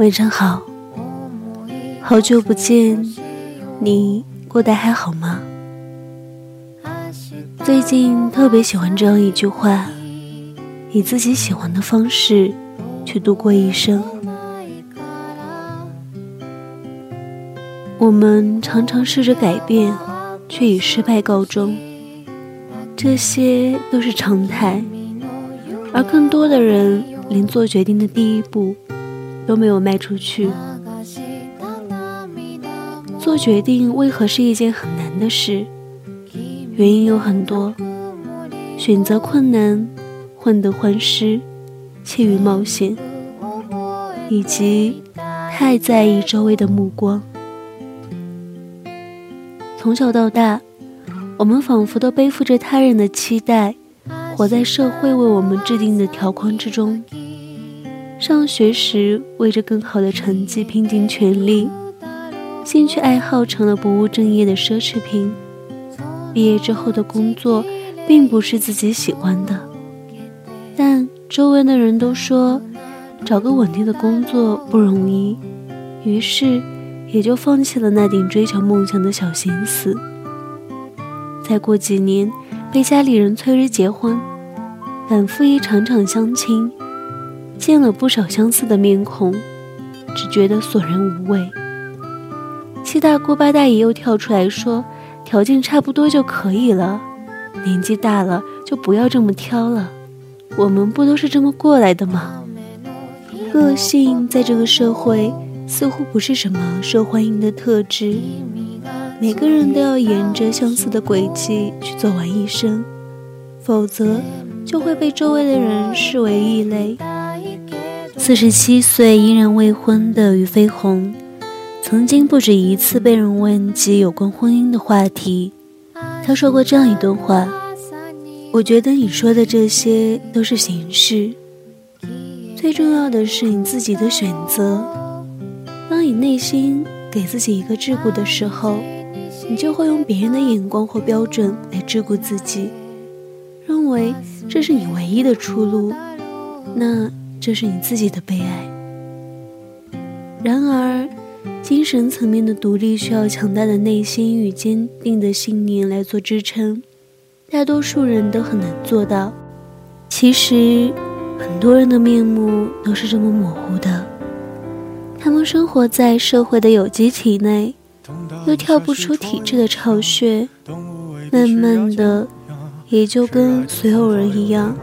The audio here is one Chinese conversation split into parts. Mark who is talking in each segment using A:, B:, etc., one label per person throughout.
A: 晚上好，好久不见，你过得还好吗？最近特别喜欢这样一句话：以自己喜欢的方式去度过一生。我们常常试着改变，却以失败告终，这些都是常态。而更多的人连做决定的第一步都没有卖出去。做决定为何是一件很难的事？原因有很多：选择困难、患得患失、怯于冒险，以及太在意周围的目光。从小到大，我们仿佛都背负着他人的期待，活在社会为我们制定的条框之中。上学时为着更好的成绩拼尽全力，兴趣爱好成了不务正业的奢侈品。毕业之后的工作并不是自己喜欢的，但周围的人都说找个稳定的工作不容易，于是。也就放弃了那点追求梦想的小心思。再过几年，被家里人催着结婚，反复一场场相亲，见了不少相似的面孔，只觉得索然无味。七大姑八大姨又跳出来说，条件差不多就可以了，年纪大了就不要这么挑了。我们不都是这么过来的吗？个性在这个社会。似乎不是什么受欢迎的特质，每个人都要沿着相似的轨迹去走完一生，否则就会被周围的人视为异类。四十七岁依然未婚的俞飞鸿，曾经不止一次被人问及有关婚姻的话题。他说过这样一段话：“我觉得你说的这些都是形式，最重要的是你自己的选择。”当你内心给自己一个桎梏的时候，你就会用别人的眼光或标准来桎梏自己，认为这是你唯一的出路，那这是你自己的悲哀。然而，精神层面的独立需要强大的内心与坚定的信念来做支撑，大多数人都很难做到。其实，很多人的面目都是这么模糊的。他们生活在社会的有机体内，又跳不出体制的巢穴，慢慢的，也就跟所有人一样。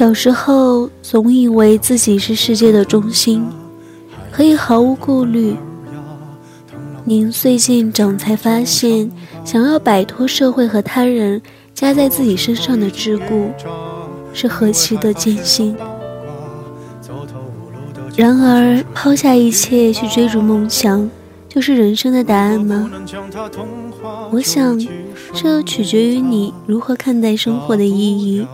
A: 小时候总以为自己是世界的中心，可以毫无顾虑。您最近长，才发现，想要摆脱社会和他人加在自己身上的桎梏，是何其的艰辛。然而，抛下一切去追逐梦想，就是人生的答案吗？我想，这取决于你如何看待生活的意义，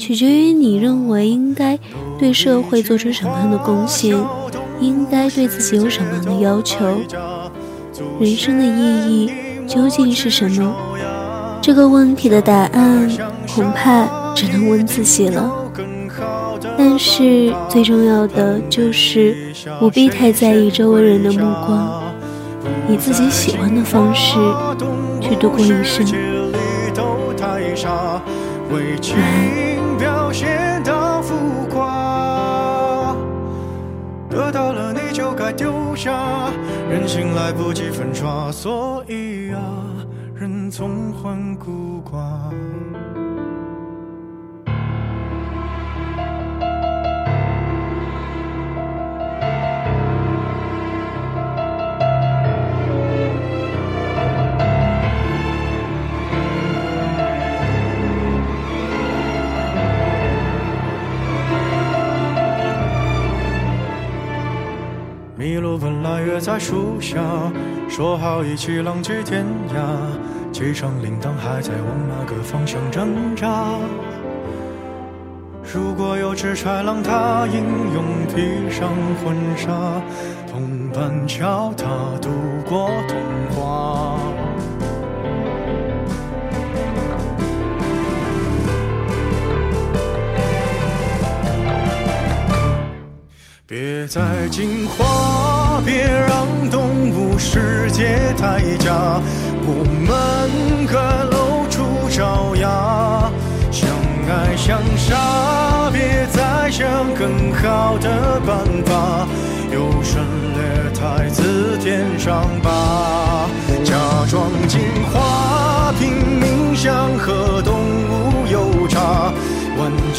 A: 取决于你认为应该对社会做出什么样的贡献，应该对自己有什么样的要求。人生的意义究竟是什么？这个问题的答案，恐怕只能问自己了。但是最重要的就是不必太在意周围人的目光，以自己喜欢的方式去度过一生。
B: 表现到浮夸得到了你就该丢下人性来不及粉刷所以啊人总患孤寡。在树下，说好一起浪迹天涯。机场铃铛还在往那个方向挣扎。如果有只豺狼，它英勇披上婚纱，同伴教它度过童话。别再进化，别让动物世界太假。我们各露出爪牙，相爱相杀，别再想更好的办法。优胜劣汰，自填伤疤，假装进化，拼命想和动物有差，玩一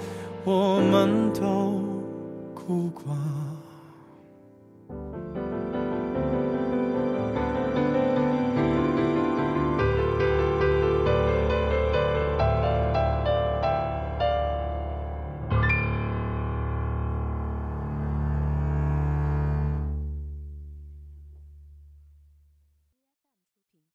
B: 我们都哭过。